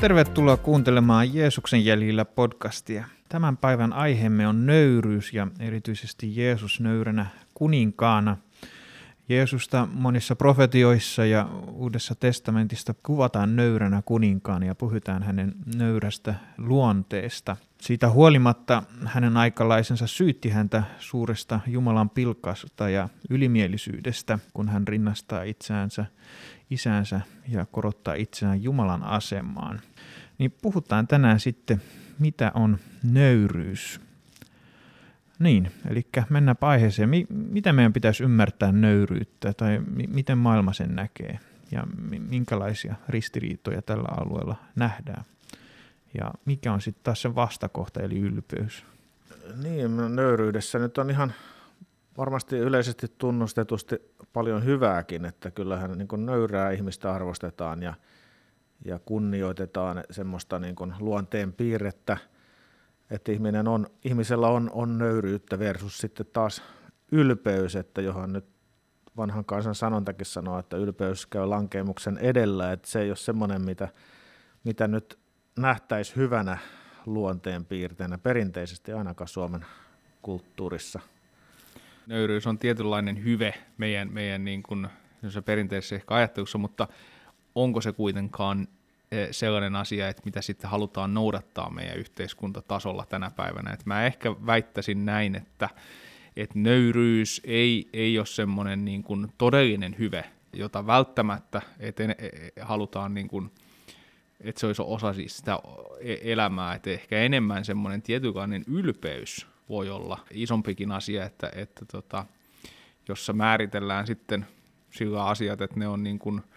Tervetuloa kuuntelemaan Jeesuksen jäljillä podcastia. Tämän päivän aiheemme on nöyryys ja erityisesti Jeesus nöyränä kuninkaana. Jeesusta monissa profetioissa ja Uudessa testamentista kuvataan nöyränä kuninkaana ja puhutaan hänen nöyrästä luonteesta. Siitä huolimatta hänen aikalaisensa syytti häntä suuresta Jumalan pilkasta ja ylimielisyydestä, kun hän rinnastaa itseänsä isänsä ja korottaa itseään Jumalan asemaan. Niin puhutaan tänään sitten mitä on nöyryys. Niin, eli mennäänpä aiheeseen. Mitä meidän pitäisi ymmärtää nöyryyttä tai miten maailma sen näkee ja minkälaisia ristiriitoja tällä alueella nähdään. Ja mikä on sitten taas se vastakohta eli ylpeys? Niin, no nöyryydessä nyt on ihan varmasti yleisesti tunnustetusti paljon hyvääkin, että kyllähän niin nöyrää ihmistä arvostetaan ja – ja kunnioitetaan semmoista niin kuin luonteen piirrettä, että ihminen on, ihmisellä on, on nöyryyttä versus sitten taas ylpeys, että johon nyt vanhan kansan sanontakin sanoo, että ylpeys käy lankeemuksen edellä, että se ei ole semmoinen, mitä, mitä nyt nähtäisi hyvänä luonteen piirteenä perinteisesti ainakaan Suomen kulttuurissa. Nöyryys on tietynlainen hyve meidän, meidän niin kuin, perinteisessä ehkä ajattelussa, mutta onko se kuitenkaan sellainen asia, että mitä sitten halutaan noudattaa meidän yhteiskuntatasolla tänä päivänä. Et mä ehkä väittäisin näin, että, että nöyryys ei, ei ole semmoinen niin kuin todellinen hyve, jota välttämättä että e, e, halutaan niin kuin, että se olisi osa siis sitä e, elämää, että ehkä enemmän semmoinen tietynlainen ylpeys voi olla isompikin asia, että, että tota, jossa määritellään sitten sillä asiat, että ne on niin kuin –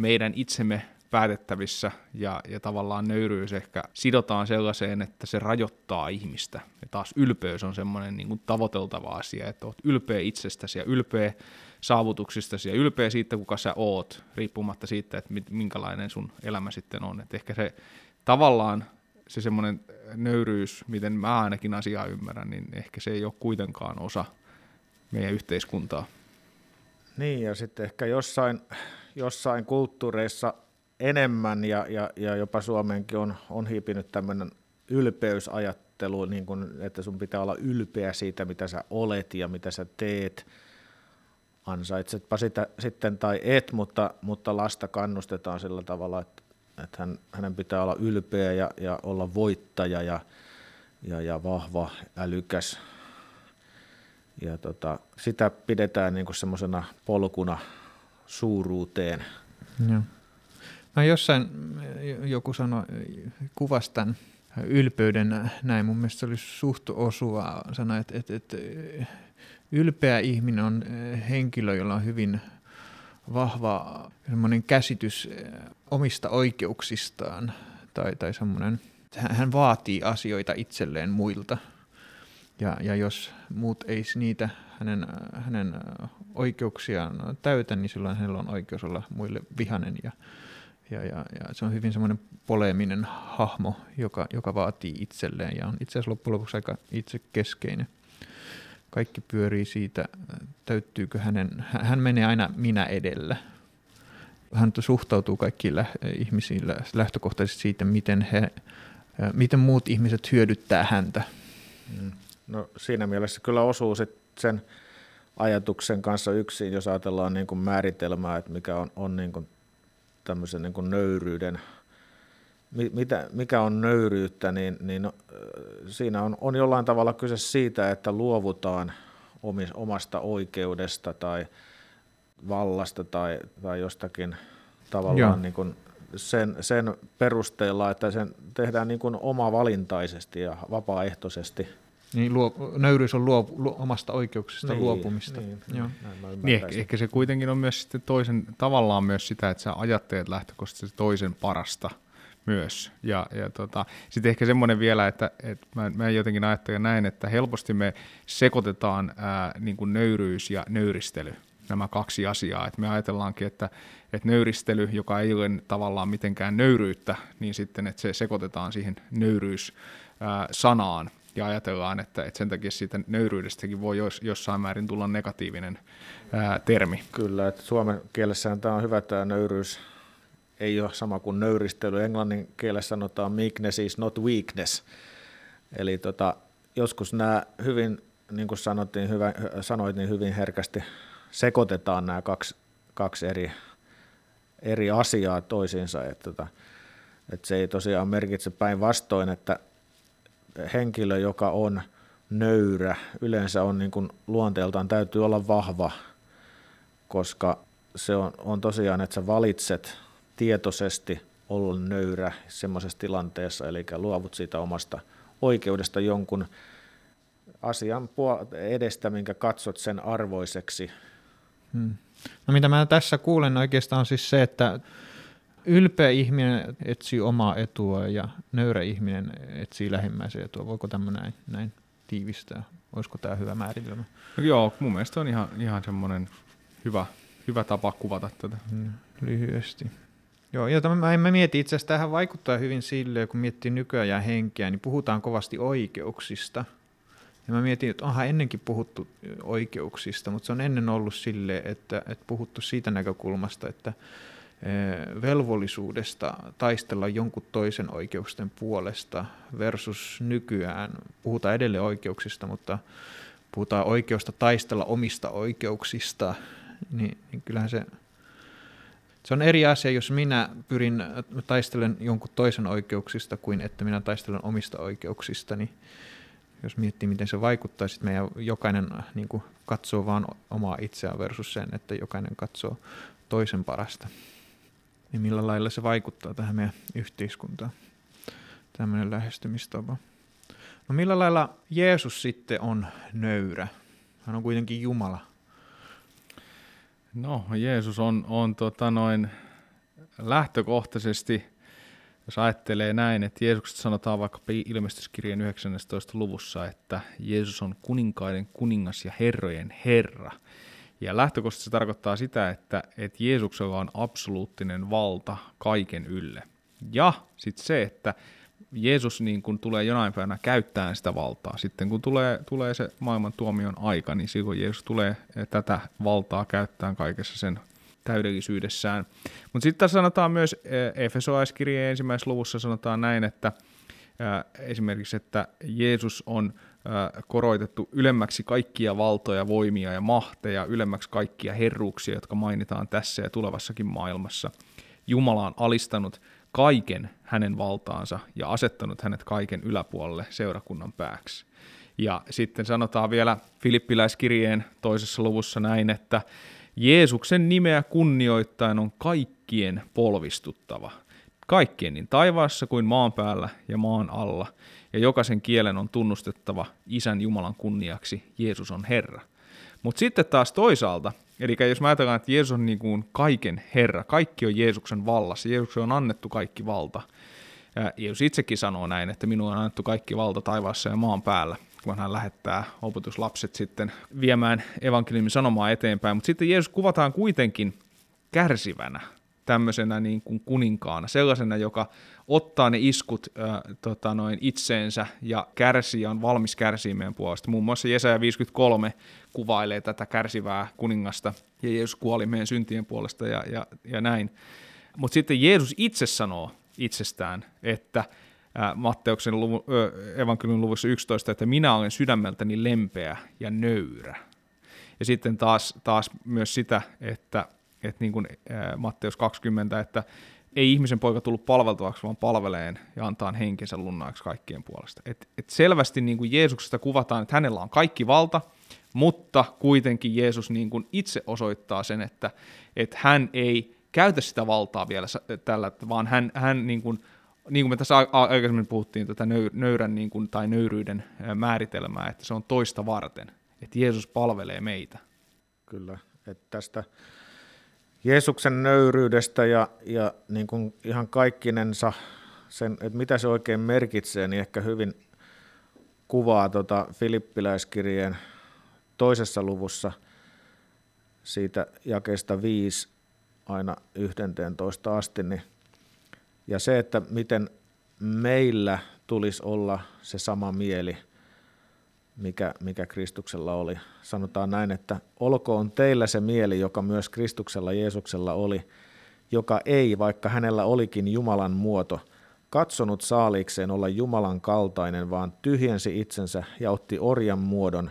meidän itsemme päätettävissä ja, ja tavallaan nöyryys ehkä sidotaan sellaiseen, että se rajoittaa ihmistä. Ja taas ylpeys on semmoinen niin kuin tavoiteltava asia, että olet ylpeä itsestäsi ja ylpeä saavutuksistasi ja ylpeä siitä, kuka sä oot, riippumatta siitä, että minkälainen sun elämä sitten on. Että ehkä se tavallaan se semmoinen nöyryys, miten mä ainakin asiaa ymmärrän, niin ehkä se ei ole kuitenkaan osa meidän yhteiskuntaa. Niin, ja sitten ehkä jossain jossain kulttuureissa enemmän ja, ja, ja jopa Suomeenkin on, on hiipinyt tämmöinen ylpeysajattelu, niin kun, että sun pitää olla ylpeä siitä, mitä sä olet ja mitä sä teet, ansaitsetpa sitä sitten tai et, mutta, mutta lasta kannustetaan sillä tavalla, että, että hän, hänen pitää olla ylpeä ja, ja olla voittaja ja, ja, ja vahva, älykäs. Ja tota, sitä pidetään niin semmoisena polkuna suuruuteen. Joo. No jossain joku sanoi, kuvastan ylpeyden näin, mun mielestä se oli suht osuva sana, että, että, että ylpeä ihminen on henkilö, jolla on hyvin vahva käsitys omista oikeuksistaan tai, tai semmoinen, hän vaatii asioita itselleen muilta. Ja, ja jos muut ei niitä hänen, hänen oikeuksiaan täytä, niin silloin hänellä on oikeus olla muille vihanen ja, ja, ja, ja se on hyvin semmoinen poleeminen hahmo, joka, joka vaatii itselleen ja on itse asiassa loppujen lopuksi aika itsekeskeinen. Kaikki pyörii siitä, täyttyykö hänen, hän menee aina minä edellä. Hän suhtautuu kaikkiin lä- ihmisiin lähtökohtaisesti siitä, miten, he, miten muut ihmiset hyödyttää häntä. Mm. No siinä mielessä kyllä osuu sit sen ajatuksen kanssa yksin, jos ajatellaan niin kuin määritelmää, että mikä on, on niin kuin tämmöisen niin kuin nöyryyden, mitä, mikä on nöyryyttä, niin, niin siinä on, on jollain tavalla kyse siitä, että luovutaan omasta oikeudesta tai vallasta tai, tai jostakin tavallaan niin kuin sen, sen perusteella, että sen tehdään niin kuin omavalintaisesti ja vapaaehtoisesti. Niin luo, nöyryys on luo, luo, omasta oikeuksista niin, luopumista. Niin, Joo. Niin ehkä, ehkä se kuitenkin on myös sitten toisen, tavallaan myös sitä, että sä ajattelet lähtökohtaisesti toisen parasta myös. Ja, ja tota, sitten ehkä semmoinen vielä, että, että mä, mä jotenkin ajattelen näin, että helposti me sekoitetaan ää, niin kuin nöyryys ja nöyristely nämä kaksi asiaa. Et me ajatellaankin, että, että nöyristely, joka ei ole tavallaan mitenkään nöyryyttä, niin sitten että se sekoitetaan siihen nöyryys-sanaan ja ajatellaan, että, että sen takia siitä nöyryydestäkin voi jos, jossain määrin tulla negatiivinen ää, termi. Kyllä, että suomen kielessähän tämä on hyvä tämä nöyryys, ei ole sama kuin nöyristely. Englannin kielessä sanotaan meekness is not weakness. Eli tota, joskus nämä hyvin, niin kuin sanottiin, hyvä, sanoit, niin hyvin herkästi sekoitetaan nämä kaksi, kaksi eri, eri asiaa toisiinsa. Että, tota, että se ei tosiaan merkitse päinvastoin, että henkilö, joka on nöyrä, yleensä on niin kuin luonteeltaan täytyy olla vahva, koska se on, on tosiaan, että sä valitset tietoisesti olla nöyrä semmoisessa tilanteessa, eli luovut siitä omasta oikeudesta jonkun asian edestä, minkä katsot sen arvoiseksi. Hmm. No mitä mä tässä kuulen oikeastaan on siis se, että ylpeä ihminen etsii omaa etua ja nöyrä ihminen etsii lähimmäisen etua. Voiko tämä näin, näin tiivistää? Olisiko tämä hyvä määritelmä? No joo, mun mielestä on ihan, ihan semmoinen hyvä, hyvä tapa kuvata tätä. Hmm, lyhyesti. Joo, ja mä, mä mietin itse asiassa, tähän vaikuttaa hyvin silleen, kun miettii nykyään henkeä, niin puhutaan kovasti oikeuksista. Ja mä mietin, että onhan ennenkin puhuttu oikeuksista, mutta se on ennen ollut silleen, että, että puhuttu siitä näkökulmasta, että velvollisuudesta taistella jonkun toisen oikeusten puolesta versus nykyään puhutaan edelleen oikeuksista, mutta puhutaan oikeusta taistella omista oikeuksista, niin, niin kyllähän se se on eri asia, jos minä pyrin taistelen jonkun toisen oikeuksista kuin että minä taistelen omista oikeuksista, niin jos miettii, miten se vaikuttaa, sitten meidän jokainen niin kuin, katsoo vain omaa itseään versus sen, että jokainen katsoo toisen parasta. Niin millä lailla se vaikuttaa tähän meidän yhteiskuntaan, tämmöinen lähestymistapa. No millä lailla Jeesus sitten on nöyrä? Hän on kuitenkin Jumala. No, Jeesus on, on tota noin lähtökohtaisesti, jos ajattelee näin, että Jeesuksesta sanotaan vaikka ilmestyskirjan 19. luvussa, että Jeesus on kuninkaiden kuningas ja herrojen herra. Ja lähtökohtaisesti se tarkoittaa sitä, että, että Jeesuksella on absoluuttinen valta kaiken ylle. Ja sitten se, että Jeesus niin kun tulee jonain päivänä käyttämään sitä valtaa. Sitten kun tulee, tulee se maailman tuomion aika, niin silloin Jeesus tulee tätä valtaa käyttämään kaikessa sen täydellisyydessään. Mutta sitten tässä sanotaan myös eh, Efesolaiskirjeen ensimmäisessä luvussa sanotaan näin, että eh, esimerkiksi, että Jeesus on eh, koroitettu ylemmäksi kaikkia valtoja, voimia ja mahteja, ylemmäksi kaikkia herruuksia, jotka mainitaan tässä ja tulevassakin maailmassa. Jumala on alistanut kaiken hänen valtaansa ja asettanut hänet kaiken yläpuolelle seurakunnan pääksi. Ja sitten sanotaan vielä Filippiläiskirjeen toisessa luvussa näin, että Jeesuksen nimeä kunnioittain on kaikkien polvistuttava. Kaikkien niin taivaassa kuin maan päällä ja maan alla. Ja jokaisen kielen on tunnustettava Isän Jumalan kunniaksi, Jeesus on Herra. Mutta sitten taas toisaalta Eli jos mä ajatellaan, että Jeesus on niin kuin kaiken Herra, kaikki on Jeesuksen vallassa, Jeesuksen on annettu kaikki valta. Ja Jeesus itsekin sanoo näin, että minua on annettu kaikki valta taivaassa ja maan päällä, kun hän lähettää opetuslapset sitten viemään evankeliumin sanomaa eteenpäin. Mutta sitten Jeesus kuvataan kuitenkin kärsivänä, tämmöisenä niin kuin kuninkaana, sellaisena, joka ottaa ne iskut äh, tota noin, itseensä ja kärsii ja on valmis kärsiä meidän puolesta. Muun muassa Jesaja 53 kuvailee tätä kärsivää kuningasta ja Jeesus kuoli meidän syntien puolesta ja, ja, ja näin. Mutta sitten Jeesus itse sanoo itsestään, että Matteuksen luvu, evankeliumin luvussa 11, että minä olen sydämeltäni lempeä ja nöyrä. Ja sitten taas, taas myös sitä, että, että niin kuin Matteus 20, että ei ihmisen poika tullut palveltavaksi, vaan palveleen ja antaa henkensä lunnaaksi kaikkien puolesta. Et, et selvästi niin kuin Jeesuksesta kuvataan, että hänellä on kaikki valta, mutta kuitenkin Jeesus niin kuin itse osoittaa sen, että, että hän ei käytä sitä valtaa vielä tällä, vaan hän, hän niin kuin, niin kuin me tässä aikaisemmin puhuttiin tätä nöyrän niin kuin, tai nöyryyden määritelmää, että se on toista varten, että Jeesus palvelee meitä. Kyllä, että tästä Jeesuksen nöyryydestä ja, ja niin kuin ihan kaikkinensa, sen, että mitä se oikein merkitsee, niin ehkä hyvin kuvaa tuota Filippiläiskirjeen toisessa luvussa siitä jakeesta 5 aina 11 asti, niin, ja se, että miten meillä tulisi olla se sama mieli, mikä, mikä Kristuksella oli. Sanotaan näin, että olkoon teillä se mieli, joka myös Kristuksella Jeesuksella oli, joka ei, vaikka hänellä olikin Jumalan muoto, katsonut saaliikseen olla Jumalan kaltainen, vaan tyhjensi itsensä ja otti orjan muodon,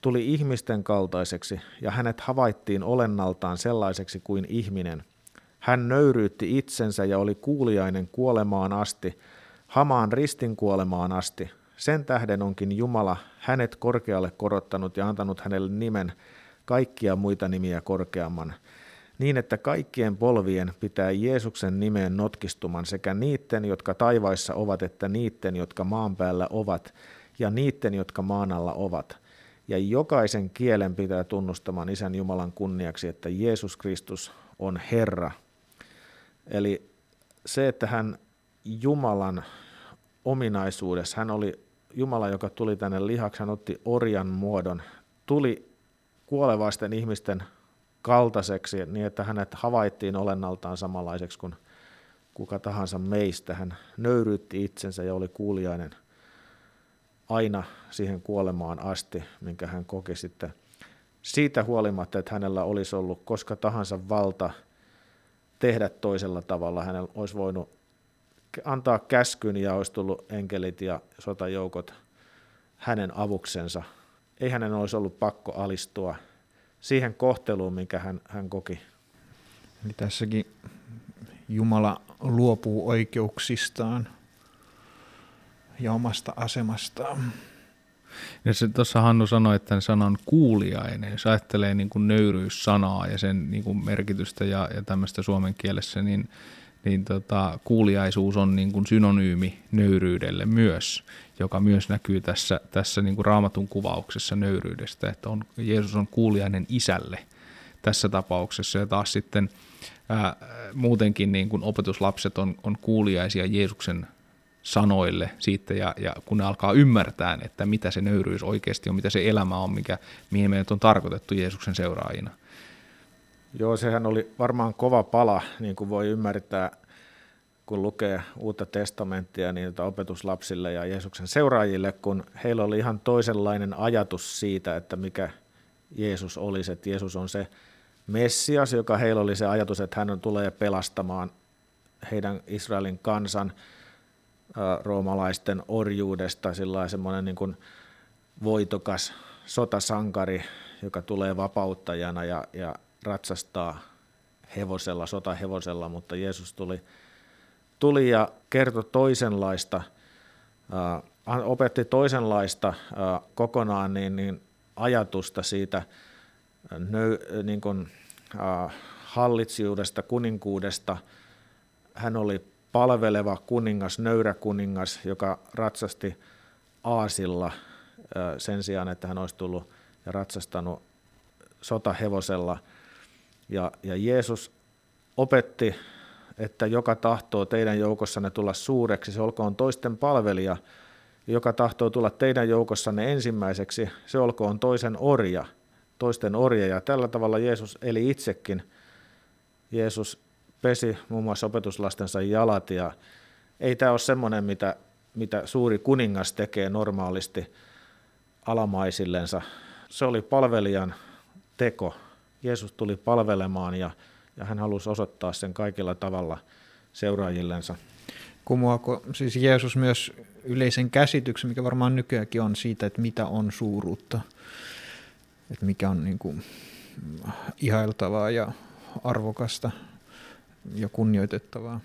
tuli ihmisten kaltaiseksi ja hänet havaittiin olennaltaan sellaiseksi kuin ihminen. Hän nöyryytti itsensä ja oli kuuliainen kuolemaan asti, hamaan ristin kuolemaan asti. Sen tähden onkin Jumala hänet korkealle korottanut ja antanut hänelle nimen kaikkia muita nimiä korkeamman, niin että kaikkien polvien pitää Jeesuksen nimeen notkistuman sekä niiden, jotka taivaissa ovat, että niiden, jotka maan päällä ovat, ja niiden, jotka maan alla ovat. Ja jokaisen kielen pitää tunnustamaan Isän Jumalan kunniaksi, että Jeesus Kristus on Herra. Eli se, että hän Jumalan ominaisuudessa, hän oli Jumala, joka tuli tänne lihaksi, hän otti orjan muodon, tuli kuolevaisten ihmisten kaltaiseksi niin, että hänet havaittiin olennaltaan samanlaiseksi kuin kuka tahansa meistä. Hän nöyryytti itsensä ja oli kuulijainen aina siihen kuolemaan asti, minkä hän koki sitten. Siitä huolimatta, että hänellä olisi ollut koska tahansa valta tehdä toisella tavalla, hänellä olisi voinut antaa käskyn ja olisi tullut enkelit ja sotajoukot hänen avuksensa. Ei hänen olisi ollut pakko alistua siihen kohteluun, minkä hän, hän koki. Eli tässäkin Jumala luopuu oikeuksistaan ja omasta asemastaan. Ja se tuossa Hannu sanoi, että sen sanan kuuliainen, jos ajattelee niin kuin nöyryyssanaa ja sen niin kuin merkitystä ja, ja tämmöistä suomen kielessä, niin, niin tota, kuuliaisuus on niin kuin synonyymi nöyryydelle myös, joka myös näkyy tässä, tässä niin kuin raamatun kuvauksessa nöyryydestä, että on, Jeesus on kuuliainen isälle tässä tapauksessa ja taas sitten ää, muutenkin niin kuin opetuslapset on, on kuuliaisia Jeesuksen sanoille siitä ja, ja kun ne alkaa ymmärtää, että mitä se nöyryys oikeasti on, mitä se elämä on, mikä, mihin meidät on tarkoitettu Jeesuksen seuraajina. Joo, sehän oli varmaan kova pala, niin kuin voi ymmärtää, kun lukee uutta testamenttia niin opetuslapsille ja Jeesuksen seuraajille, kun heillä oli ihan toisenlainen ajatus siitä, että mikä Jeesus olisi, että Jeesus on se Messias, joka heillä oli se ajatus, että hän on, tulee pelastamaan heidän Israelin kansan – roomalaisten orjuudesta, sillä semmoinen niin kuin voitokas sotasankari, joka tulee vapauttajana ja, ja ratsastaa hevosella, sotahevosella, mutta Jeesus tuli, tuli ja kertoi toisenlaista, äh, opetti toisenlaista äh, kokonaan niin, niin ajatusta siitä nöy, niin kuin, äh, hallitsijuudesta, kuninkuudesta. Hän oli palveleva kuningas, nöyrä kuningas, joka ratsasti aasilla sen sijaan, että hän olisi tullut ja ratsastanut sotahevosella. Ja, ja Jeesus opetti, että joka tahtoo teidän joukossanne tulla suureksi, se olkoon toisten palvelija, joka tahtoo tulla teidän joukossanne ensimmäiseksi, se olkoon toisen orja, toisten orja. Ja tällä tavalla Jeesus eli itsekin. Jeesus pesi muun muassa opetuslastensa jalat ja ei tämä ole semmoinen, mitä, mitä suuri kuningas tekee normaalisti alamaisillensa. Se oli palvelijan teko. Jeesus tuli palvelemaan ja, ja hän halusi osoittaa sen kaikilla tavalla seuraajillensa. Kumoako siis Jeesus myös yleisen käsityksen, mikä varmaan nykyäänkin on siitä, että mitä on suuruutta, että mikä on niin kuin ihailtavaa ja arvokasta ja kunnioitettavaa.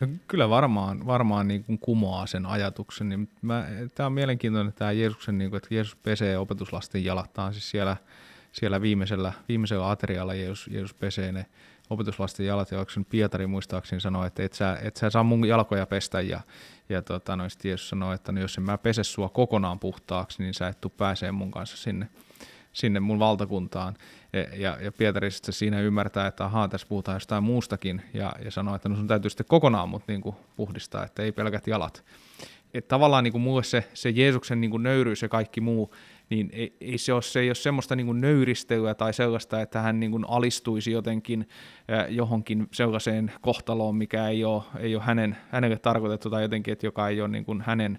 No, kyllä varmaan, varmaan niin kuin kumoaa sen ajatuksen. Niin tämä on mielenkiintoinen tämä Jeesuksen, niin kuin, että Jeesus pesee opetuslasten jalattaan siis siellä, siellä viimeisellä, viimeisellä aterialla Jeesus, Jeesus pesee ne opetuslasten jalat, ja Pietari muistaakseni sanoi, että et sä, et sä saa mun jalkoja pestä, ja, ja tota, no, Jeesus sanoi, että no, jos en mä pese sua kokonaan puhtaaksi, niin sä et tule pääsee mun kanssa sinne, sinne mun valtakuntaan. Ja, ja, ja Pietari sitten siinä ymmärtää, että ahaa, tässä puhutaan jostain muustakin, ja, ja sanoo, että no sun täytyy sitten kokonaan mut niin kuin puhdistaa, että ei pelkät jalat. Et tavallaan niin kuin mulle se, se Jeesuksen niin kuin nöyryys ja kaikki muu, niin ei, ei se, ole, se ei ole semmoista niin nöyristelyä tai sellaista, että hän niin alistuisi jotenkin johonkin sellaiseen kohtaloon, mikä ei ole, ei ole hänen, hänelle tarkoitettu tai jotenkin, että joka ei ole niin hänen,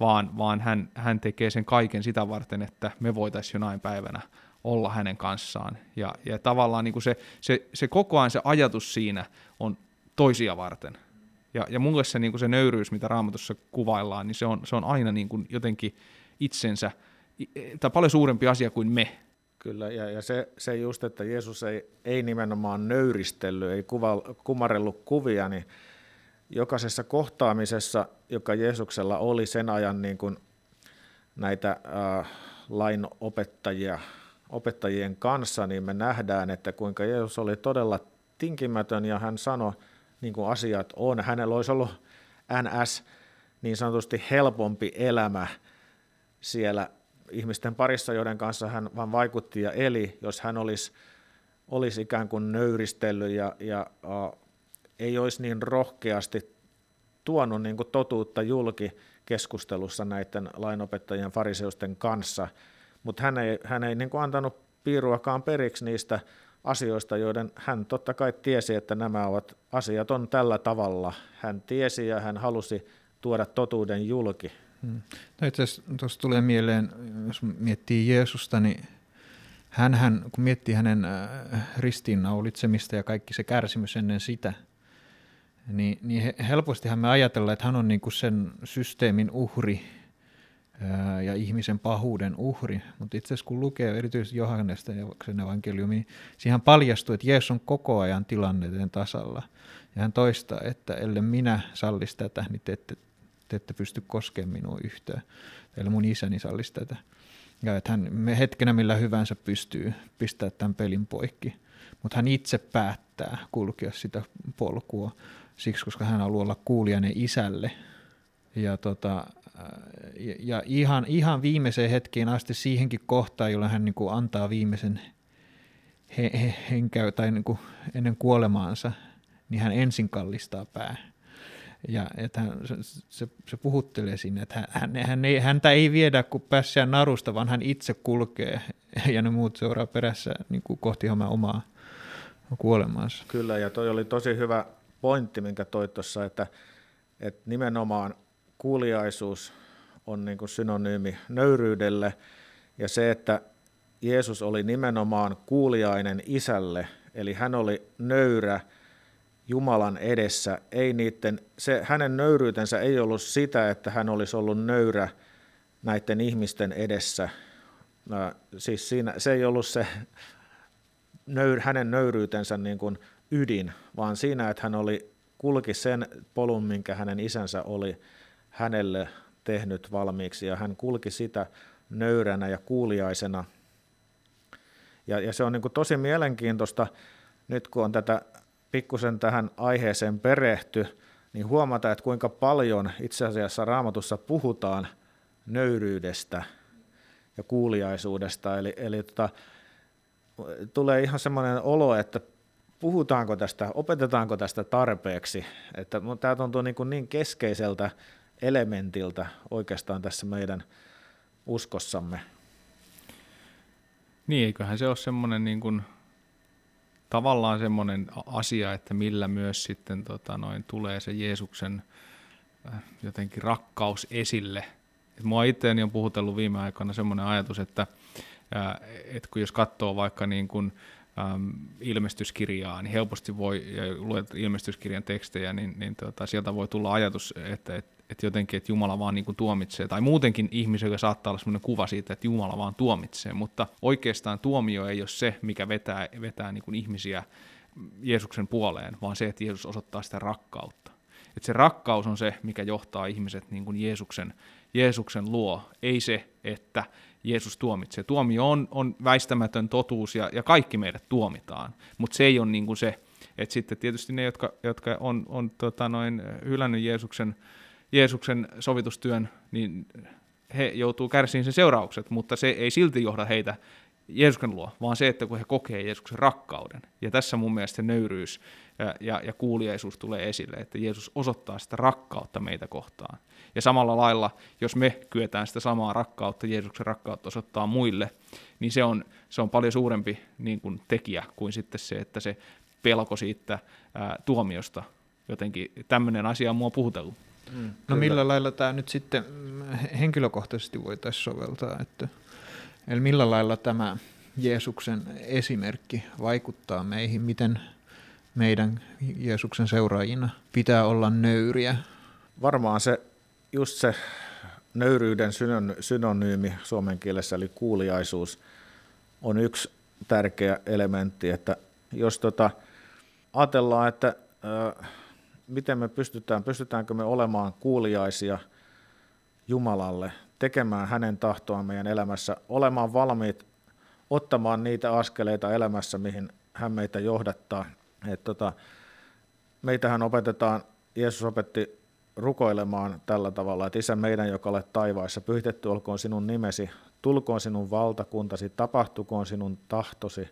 vaan, vaan hän, hän tekee sen kaiken sitä varten, että me voitaisiin jonain päivänä olla hänen kanssaan. Ja, ja tavallaan niin se, se, se koko ajan se ajatus siinä on toisia varten. Ja, ja mulle se, niin se nöyryys, mitä raamatussa kuvaillaan, niin se on, se on aina niin jotenkin itsensä, tai paljon suurempi asia kuin me. Kyllä, ja, ja se, se just, että Jeesus ei, ei nimenomaan nöyristellyt, ei kuva, kumarellut kuvia, niin jokaisessa kohtaamisessa, joka Jeesuksella oli sen ajan niin kuin näitä äh, lainopettajia, opettajien kanssa, niin me nähdään, että kuinka Jeesus oli todella tinkimätön ja hän sanoi, niin kuin asiat on. Hänellä olisi ollut NS niin sanotusti helpompi elämä siellä ihmisten parissa, joiden kanssa hän vaan vaikutti ja eli, jos hän olisi, olisi ikään kuin nöyristellyt ja, ja uh, ei olisi niin rohkeasti tuonut niin kuin totuutta julki keskustelussa näiden lainopettajien fariseusten kanssa, mutta hän ei, hän ei niin kuin antanut piiruakaan periksi niistä asioista, joiden hän totta kai tiesi, että nämä ovat asiat on tällä tavalla. Hän tiesi ja hän halusi tuoda totuuden julki. Hmm. No itse tuossa tulee mieleen, jos miettii Jeesusta, niin hän, kun miettii hänen äh, ristiinnaulitsemista ja kaikki se kärsimys ennen sitä, niin, niin helpostihan me ajatellaan, että hän on niin kuin sen systeemin uhri, ja ihmisen pahuuden uhri. Mutta itse asiassa kun lukee erityisesti Johannesta ja evankeliumi, niin siihen paljastuu, että Jeesus on koko ajan tilanneiden tasalla. Ja hän toistaa, että ellei minä sallisi tätä, niin te ette, te ette pysty koskemaan minua yhtään. Eli mun isäni sallisi tätä. Ja että hän me hetkenä millä hyvänsä pystyy pistää tämän pelin poikki. Mutta hän itse päättää kulkea sitä polkua siksi, koska hän haluaa olla kuulijainen isälle. Ja tota, ja ihan, ihan viimeiseen hetkiin asti siihenkin kohtaan, jolloin hän niin kuin antaa viimeisen he, he, henkäy, tai niin kuin ennen kuolemaansa, niin hän ensin kallistaa pää. Ja että hän, se, se, se puhuttelee sinne, että hän, hän ei, häntä ei viedä kuin päässään narusta, vaan hän itse kulkee ja ne muut seuraa perässä niin kuin kohti omaa kuolemaansa. Kyllä, ja toi oli tosi hyvä pointti, minkä toit tuossa, että, että nimenomaan kuuliaisuus on niin kuin synonyymi nöyryydelle ja se, että Jeesus oli nimenomaan kuuliainen isälle, eli hän oli nöyrä Jumalan edessä. Ei niiden, se, hänen nöyryytensä ei ollut sitä, että hän olisi ollut nöyrä näiden ihmisten edessä. Siis siinä, se ei ollut se nöyr, hänen nöyryytensä niin kuin ydin, vaan siinä, että hän oli kulki sen polun, minkä hänen isänsä oli hänelle tehnyt valmiiksi ja hän kulki sitä nöyränä ja kuuliaisena. Ja, ja se on niin kuin tosi mielenkiintoista nyt kun on tätä pikkusen tähän aiheeseen perehty, niin huomata, että kuinka paljon itse asiassa raamatussa puhutaan nöyryydestä ja kuuliaisuudesta. Eli, eli tota, tulee ihan semmoinen olo, että puhutaanko tästä, opetetaanko tästä tarpeeksi. Että tämä tuntuu niin, kuin niin keskeiseltä elementiltä oikeastaan tässä meidän uskossamme. Niin, eiköhän se ole semmoinen niin kuin, tavallaan semmoinen asia, että millä myös sitten tota, noin, tulee se Jeesuksen äh, jotenkin rakkaus esille. Et mua itseäni on puhutellut viime aikoina semmoinen ajatus, että, äh, että kun jos katsoo vaikka niin kuin, ähm, ilmestyskirjaa, niin helposti voi, ja luet ilmestyskirjan tekstejä, niin, niin tota, sieltä voi tulla ajatus, että, että että jotenkin, että Jumala vaan niin kuin tuomitsee, tai muutenkin ihmisellä saattaa olla sellainen kuva siitä, että Jumala vaan tuomitsee, mutta oikeastaan tuomio ei ole se, mikä vetää, vetää niin kuin ihmisiä Jeesuksen puoleen, vaan se, että Jeesus osoittaa sitä rakkautta. Että se rakkaus on se, mikä johtaa ihmiset niin kuin Jeesuksen, Jeesuksen luo, ei se, että Jeesus tuomitsee. Tuomio on, on väistämätön totuus ja, ja kaikki meidät tuomitaan, mutta se ei ole niin kuin se, että sitten tietysti ne, jotka, jotka on, on tota noin, hylännyt Jeesuksen, Jeesuksen sovitustyön, niin he joutuu kärsiin sen seuraukset, mutta se ei silti johda heitä Jeesuksen luo, vaan se, että kun he kokee Jeesuksen rakkauden. Ja tässä mun mielestä se nöyryys ja, ja, ja kuuliaisuus tulee esille, että Jeesus osoittaa sitä rakkautta meitä kohtaan. Ja samalla lailla, jos me kyetään sitä samaa rakkautta, Jeesuksen rakkautta osoittaa muille, niin se on, se on paljon suurempi niin kuin tekijä kuin sitten se, että se pelko siitä ää, tuomiosta. Jotenkin tämmöinen asia on mua puhutellut. Mm, no millä lailla tämä nyt sitten henkilökohtaisesti voitaisiin soveltaa, että eli millä lailla tämä Jeesuksen esimerkki vaikuttaa meihin, miten meidän Jeesuksen seuraajina pitää olla nöyriä? Varmaan se just se nöyryyden synonyymi suomen kielessä, eli kuuliaisuus, on yksi tärkeä elementti, että jos tota, ajatellaan, että äh, miten me pystytään, pystytäänkö me olemaan kuuliaisia Jumalalle, tekemään hänen tahtoaan meidän elämässä, olemaan valmiit ottamaan niitä askeleita elämässä, mihin hän meitä johdattaa. Et tota, meitähän opetetaan, Jeesus opetti rukoilemaan tällä tavalla, että Isä meidän, joka olet taivaissa, pyhitetty olkoon sinun nimesi, tulkoon sinun valtakuntasi, tapahtukoon sinun tahtosi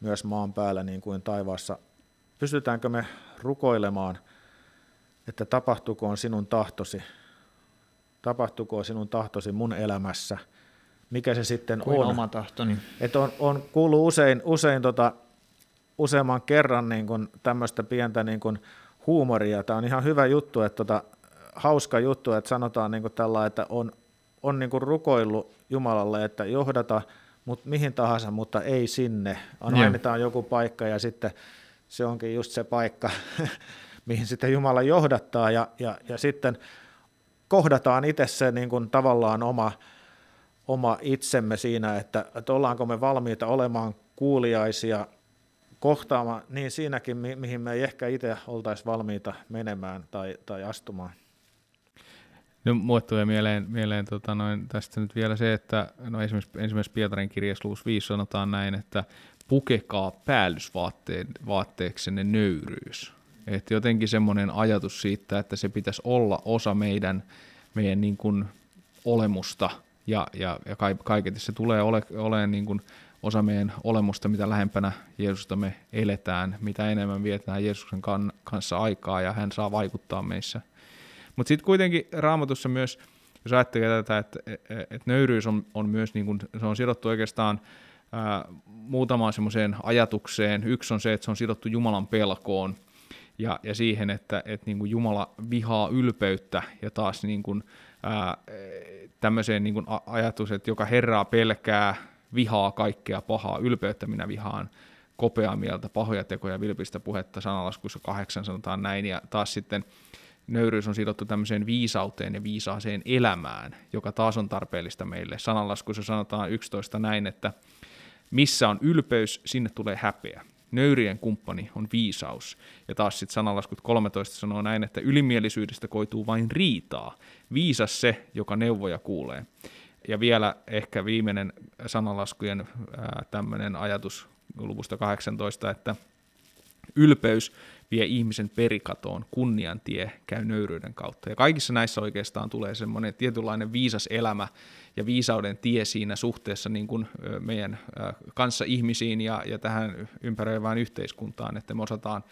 myös maan päällä niin kuin taivaassa. Pystytäänkö me rukoilemaan, että tapahtukoon sinun tahtosi, tapahtukoon sinun tahtosi mun elämässä, mikä se sitten kuin on. oma tahtoni. Että on, on kuullut usein, usein tota, useamman kerran niin kuin tämmöistä pientä niin kuin huumoria. Tämä on ihan hyvä juttu, että tota, hauska juttu, että sanotaan niin tällä, että on, on niin kuin rukoillut Jumalalle, että johdata mut mihin tahansa, mutta ei sinne. Mainitaan joku paikka ja sitten se onkin just se paikka, mihin sitten Jumala johdattaa ja, ja, ja sitten kohdataan itse se niin kuin tavallaan oma, oma itsemme siinä, että, että ollaanko me valmiita olemaan kuuliaisia kohtaamaan niin siinäkin, mi- mihin me ei ehkä itse oltaisi valmiita menemään tai, tai astumaan. No, mulle tulee mieleen, mieleen tota noin, tästä nyt vielä se, että no esimerkiksi ensimmäisessä Pietarin kirjassa luus 5 sanotaan näin, että pukekaa päällysvaatteeksenne nöyryys. Että jotenkin semmoinen ajatus siitä, että se pitäisi olla osa meidän, meidän niin kuin olemusta ja, ja, ja kaiketi se tulee ole, olemaan niin kuin osa meidän olemusta, mitä lähempänä Jeesusta me eletään, mitä enemmän vietetään Jeesuksen kanssa aikaa ja hän saa vaikuttaa meissä. Mutta sitten kuitenkin raamatussa myös, jos ajattelee tätä, että et nöyryys on, on myös niin kun, se on sidottu oikeastaan ää, muutamaan semmoiseen ajatukseen. Yksi on se, että se on sidottu Jumalan pelkoon ja, ja siihen, että et niin kuin Jumala vihaa ylpeyttä ja taas niin kuin, ää, tämmöiseen niin kuin ajatus, että joka Herraa pelkää, vihaa kaikkea pahaa, ylpeyttä minä vihaan, kopeaa mieltä, pahoja tekoja, vilpistä puhetta, sanalaskussa kahdeksan sanotaan näin, ja taas sitten nöyryys on sidottu tämmöiseen viisauteen ja viisaaseen elämään, joka taas on tarpeellista meille. Sananlaskussa sanotaan 11 näin, että missä on ylpeys, sinne tulee häpeä. Nöyrien kumppani on viisaus. Ja taas sitten sananlaskut 13 sanoo näin, että ylimielisyydestä koituu vain riitaa. Viisas se, joka neuvoja kuulee. Ja vielä ehkä viimeinen sanalaskujen tämmöinen ajatus luvusta 18, että ylpeys vie ihmisen perikatoon, kunnian tie käy nöyryyden kautta. Ja kaikissa näissä oikeastaan tulee semmoinen tietynlainen viisas elämä ja viisauden tie siinä suhteessa niin kuin meidän kanssa ihmisiin ja, ja tähän ympäröivään yhteiskuntaan, että me osataan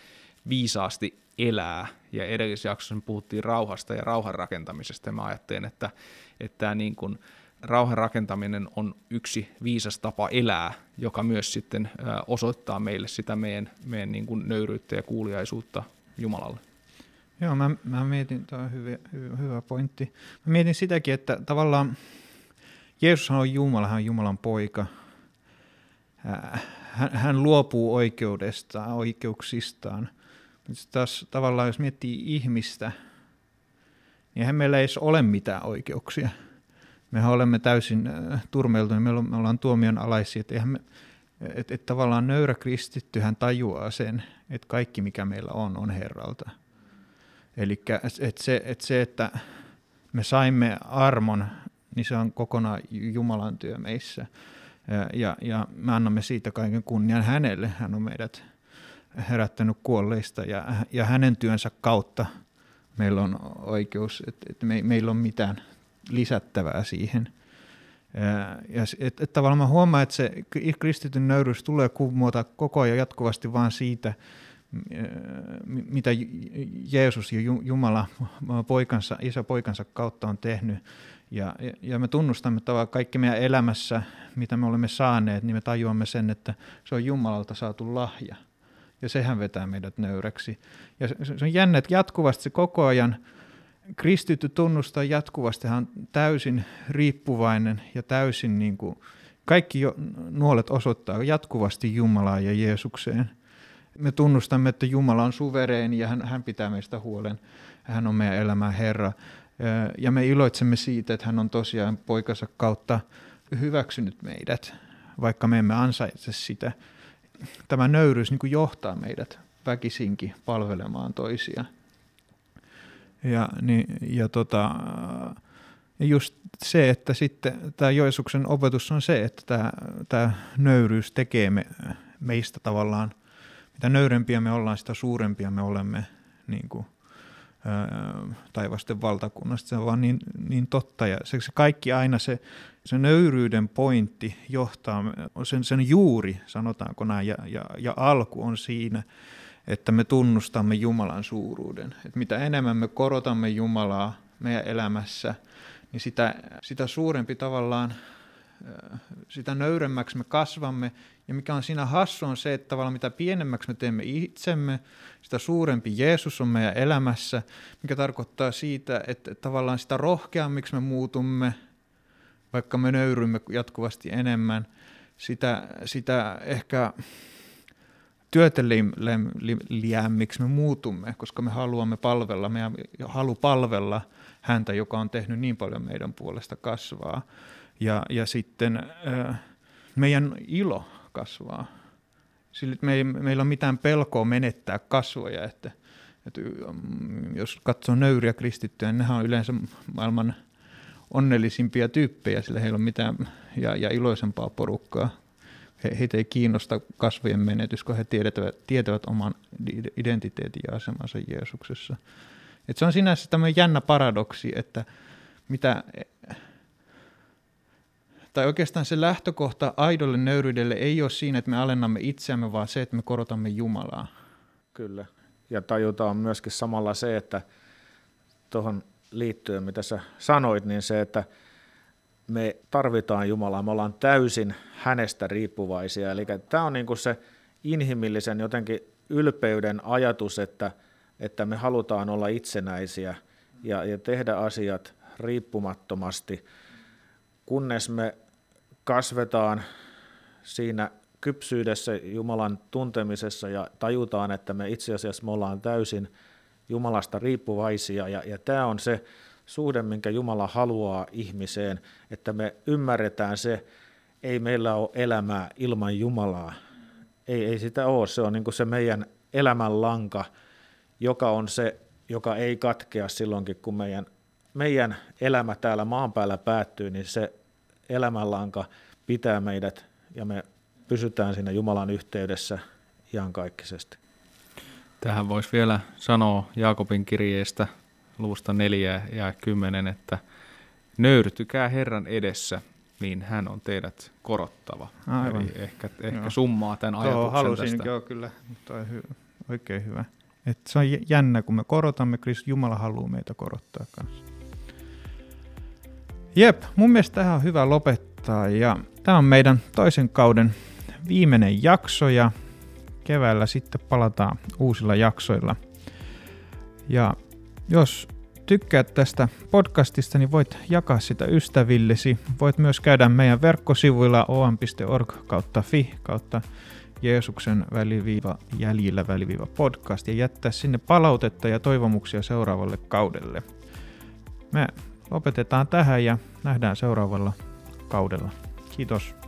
viisaasti elää. Ja edellisessä jaksossa puhuttiin rauhasta ja rauhan rakentamisesta, ja mä ajattelen, että, että tämä niin kuin, rauhan rakentaminen on yksi viisas tapa elää, joka myös sitten osoittaa meille sitä meidän, meidän niin kuin nöyryyttä ja kuuliaisuutta Jumalalle. Joo, mä, mä mietin, tuo on hyvä, hyvä, hyvä pointti. Mä mietin sitäkin, että tavallaan Jeesus on Jumala, hän on Jumalan poika. Hän, hän luopuu oikeudestaan, oikeuksistaan. Mutta taas tavallaan, jos miettii ihmistä, niin hän meillä ei edes ole mitään oikeuksia – mehän olemme täysin äh, turmeltuja, me ollaan tuomion alaisia, että me, et, et tavallaan nöyrä kristitty hän tajuaa sen, että kaikki mikä meillä on, on Herralta. Eli et se, et se, että me saimme armon, niin se on kokonaan Jumalan työ meissä. Ja, ja me annamme siitä kaiken kunnian hänelle. Hän on meidät herättänyt kuolleista ja, ja hänen työnsä kautta meillä on oikeus, että, että me, meillä on mitään lisättävää siihen. Ja et, et tavallaan mä huomaan, että se kristityn nöyryys tulee kumota koko ajan jatkuvasti vaan siitä, mitä Jeesus ja Jumala poikansa, isä poikansa kautta on tehnyt. Ja, ja me tunnustamme tavallaan kaikki meidän elämässä, mitä me olemme saaneet, niin me tajuamme sen, että se on Jumalalta saatu lahja. Ja sehän vetää meidät nöyräksi. Ja se, se on jännä, että jatkuvasti se koko ajan, kristitty tunnustaa jatkuvasti, hän on täysin riippuvainen ja täysin niin kuin, kaikki jo, nuolet osoittaa jatkuvasti Jumalaa ja Jeesukseen. Me tunnustamme, että Jumala on suvereeni ja hän, hän pitää meistä huolen. Hän on meidän elämän Herra. Ja me iloitsemme siitä, että hän on tosiaan poikansa kautta hyväksynyt meidät, vaikka me emme ansaitse sitä. Tämä nöyryys niin kuin johtaa meidät väkisinkin palvelemaan toisia. Ja, niin, ja tota, just se, että sitten tämä Jeesuksen opetus on se, että tämä, tämä nöyryys tekee me, meistä tavallaan, mitä nöyrempiä me ollaan, sitä suurempia me olemme niin kuin, taivasten valtakunnasta. Se on vaan niin, niin totta. Ja se, se kaikki aina se, se nöyryyden pointti johtaa, sen, sen juuri, sanotaanko näin, ja, ja, ja alku on siinä, että me tunnustamme Jumalan suuruuden. Että mitä enemmän me korotamme Jumalaa meidän elämässä, niin sitä, sitä suurempi tavallaan, sitä nöyremmäksi me kasvamme. Ja mikä on siinä hassu on se, että tavallaan mitä pienemmäksi me teemme itsemme, sitä suurempi Jeesus on meidän elämässä, mikä tarkoittaa siitä, että tavallaan sitä rohkeammiksi me muutumme, vaikka me nöyrymme jatkuvasti enemmän, sitä, sitä ehkä työteliämmiksi me muutumme, koska me haluamme palvella, meidän halu palvella häntä, joka on tehnyt niin paljon meidän puolesta kasvaa. Ja, ja sitten äh, meidän ilo kasvaa. Sillä me ei, meillä on mitään pelkoa menettää kasvoja, että, että mm, jos katsoo nöyriä kristittyjä, niin nehän on yleensä maailman onnellisimpia tyyppejä, sillä heillä on mitään ja, ja iloisempaa porukkaa he, heitä ei kiinnosta kasvojen menetys, kun he tietävät, tietävät oman identiteetin ja asemansa Jeesuksessa. Et se on sinänsä tämmöinen jännä paradoksi, että mitä, tai oikeastaan se lähtökohta aidolle nöyryydelle ei ole siinä, että me alennamme itseämme, vaan se, että me korotamme Jumalaa. Kyllä. Ja tajutaan myöskin samalla se, että tuohon liittyen, mitä sä sanoit, niin se, että me tarvitaan Jumalaa, me ollaan täysin hänestä riippuvaisia. Eli tämä on niin kuin se inhimillisen jotenkin ylpeyden ajatus, että, että me halutaan olla itsenäisiä ja, ja tehdä asiat riippumattomasti, kunnes me kasvetaan siinä kypsyydessä Jumalan tuntemisessa ja tajutaan, että me itse asiassa me ollaan täysin Jumalasta riippuvaisia. Ja, ja tämä on se suhde, minkä Jumala haluaa ihmiseen, että me ymmärretään se, ei meillä ole elämää ilman Jumalaa. Ei, ei sitä ole, se on niin se meidän elämän lanka, joka on se, joka ei katkea silloinkin, kun meidän, meidän elämä täällä maan päällä päättyy, niin se elämänlanka pitää meidät ja me pysytään siinä Jumalan yhteydessä iankaikkisesti. Tähän voisi vielä sanoa Jaakobin kirjeestä luvusta 4 ja 10, että nöyrtykää Herran edessä, niin hän on teidät korottava. Aivan. Eli ehkä, ehkä summaa tämän Tuo ajatuksen halusin, tästä. Joo, kyllä. Tuo on hy- oikein hyvä. Et se on jännä, kun me korotamme, Kristus Jumala haluaa meitä korottaa kanssa. Jep, mun mielestä tähän on hyvä lopettaa ja tämä on meidän toisen kauden viimeinen jakso ja keväällä sitten palataan uusilla jaksoilla. Ja jos tykkäät tästä podcastista, niin voit jakaa sitä ystävillesi. Voit myös käydä meidän verkkosivuilla oam.org kautta fi kautta Jeesuksen väliviiva jäljillä väliviiva podcast ja jättää sinne palautetta ja toivomuksia seuraavalle kaudelle. Me lopetetaan tähän ja nähdään seuraavalla kaudella. Kiitos.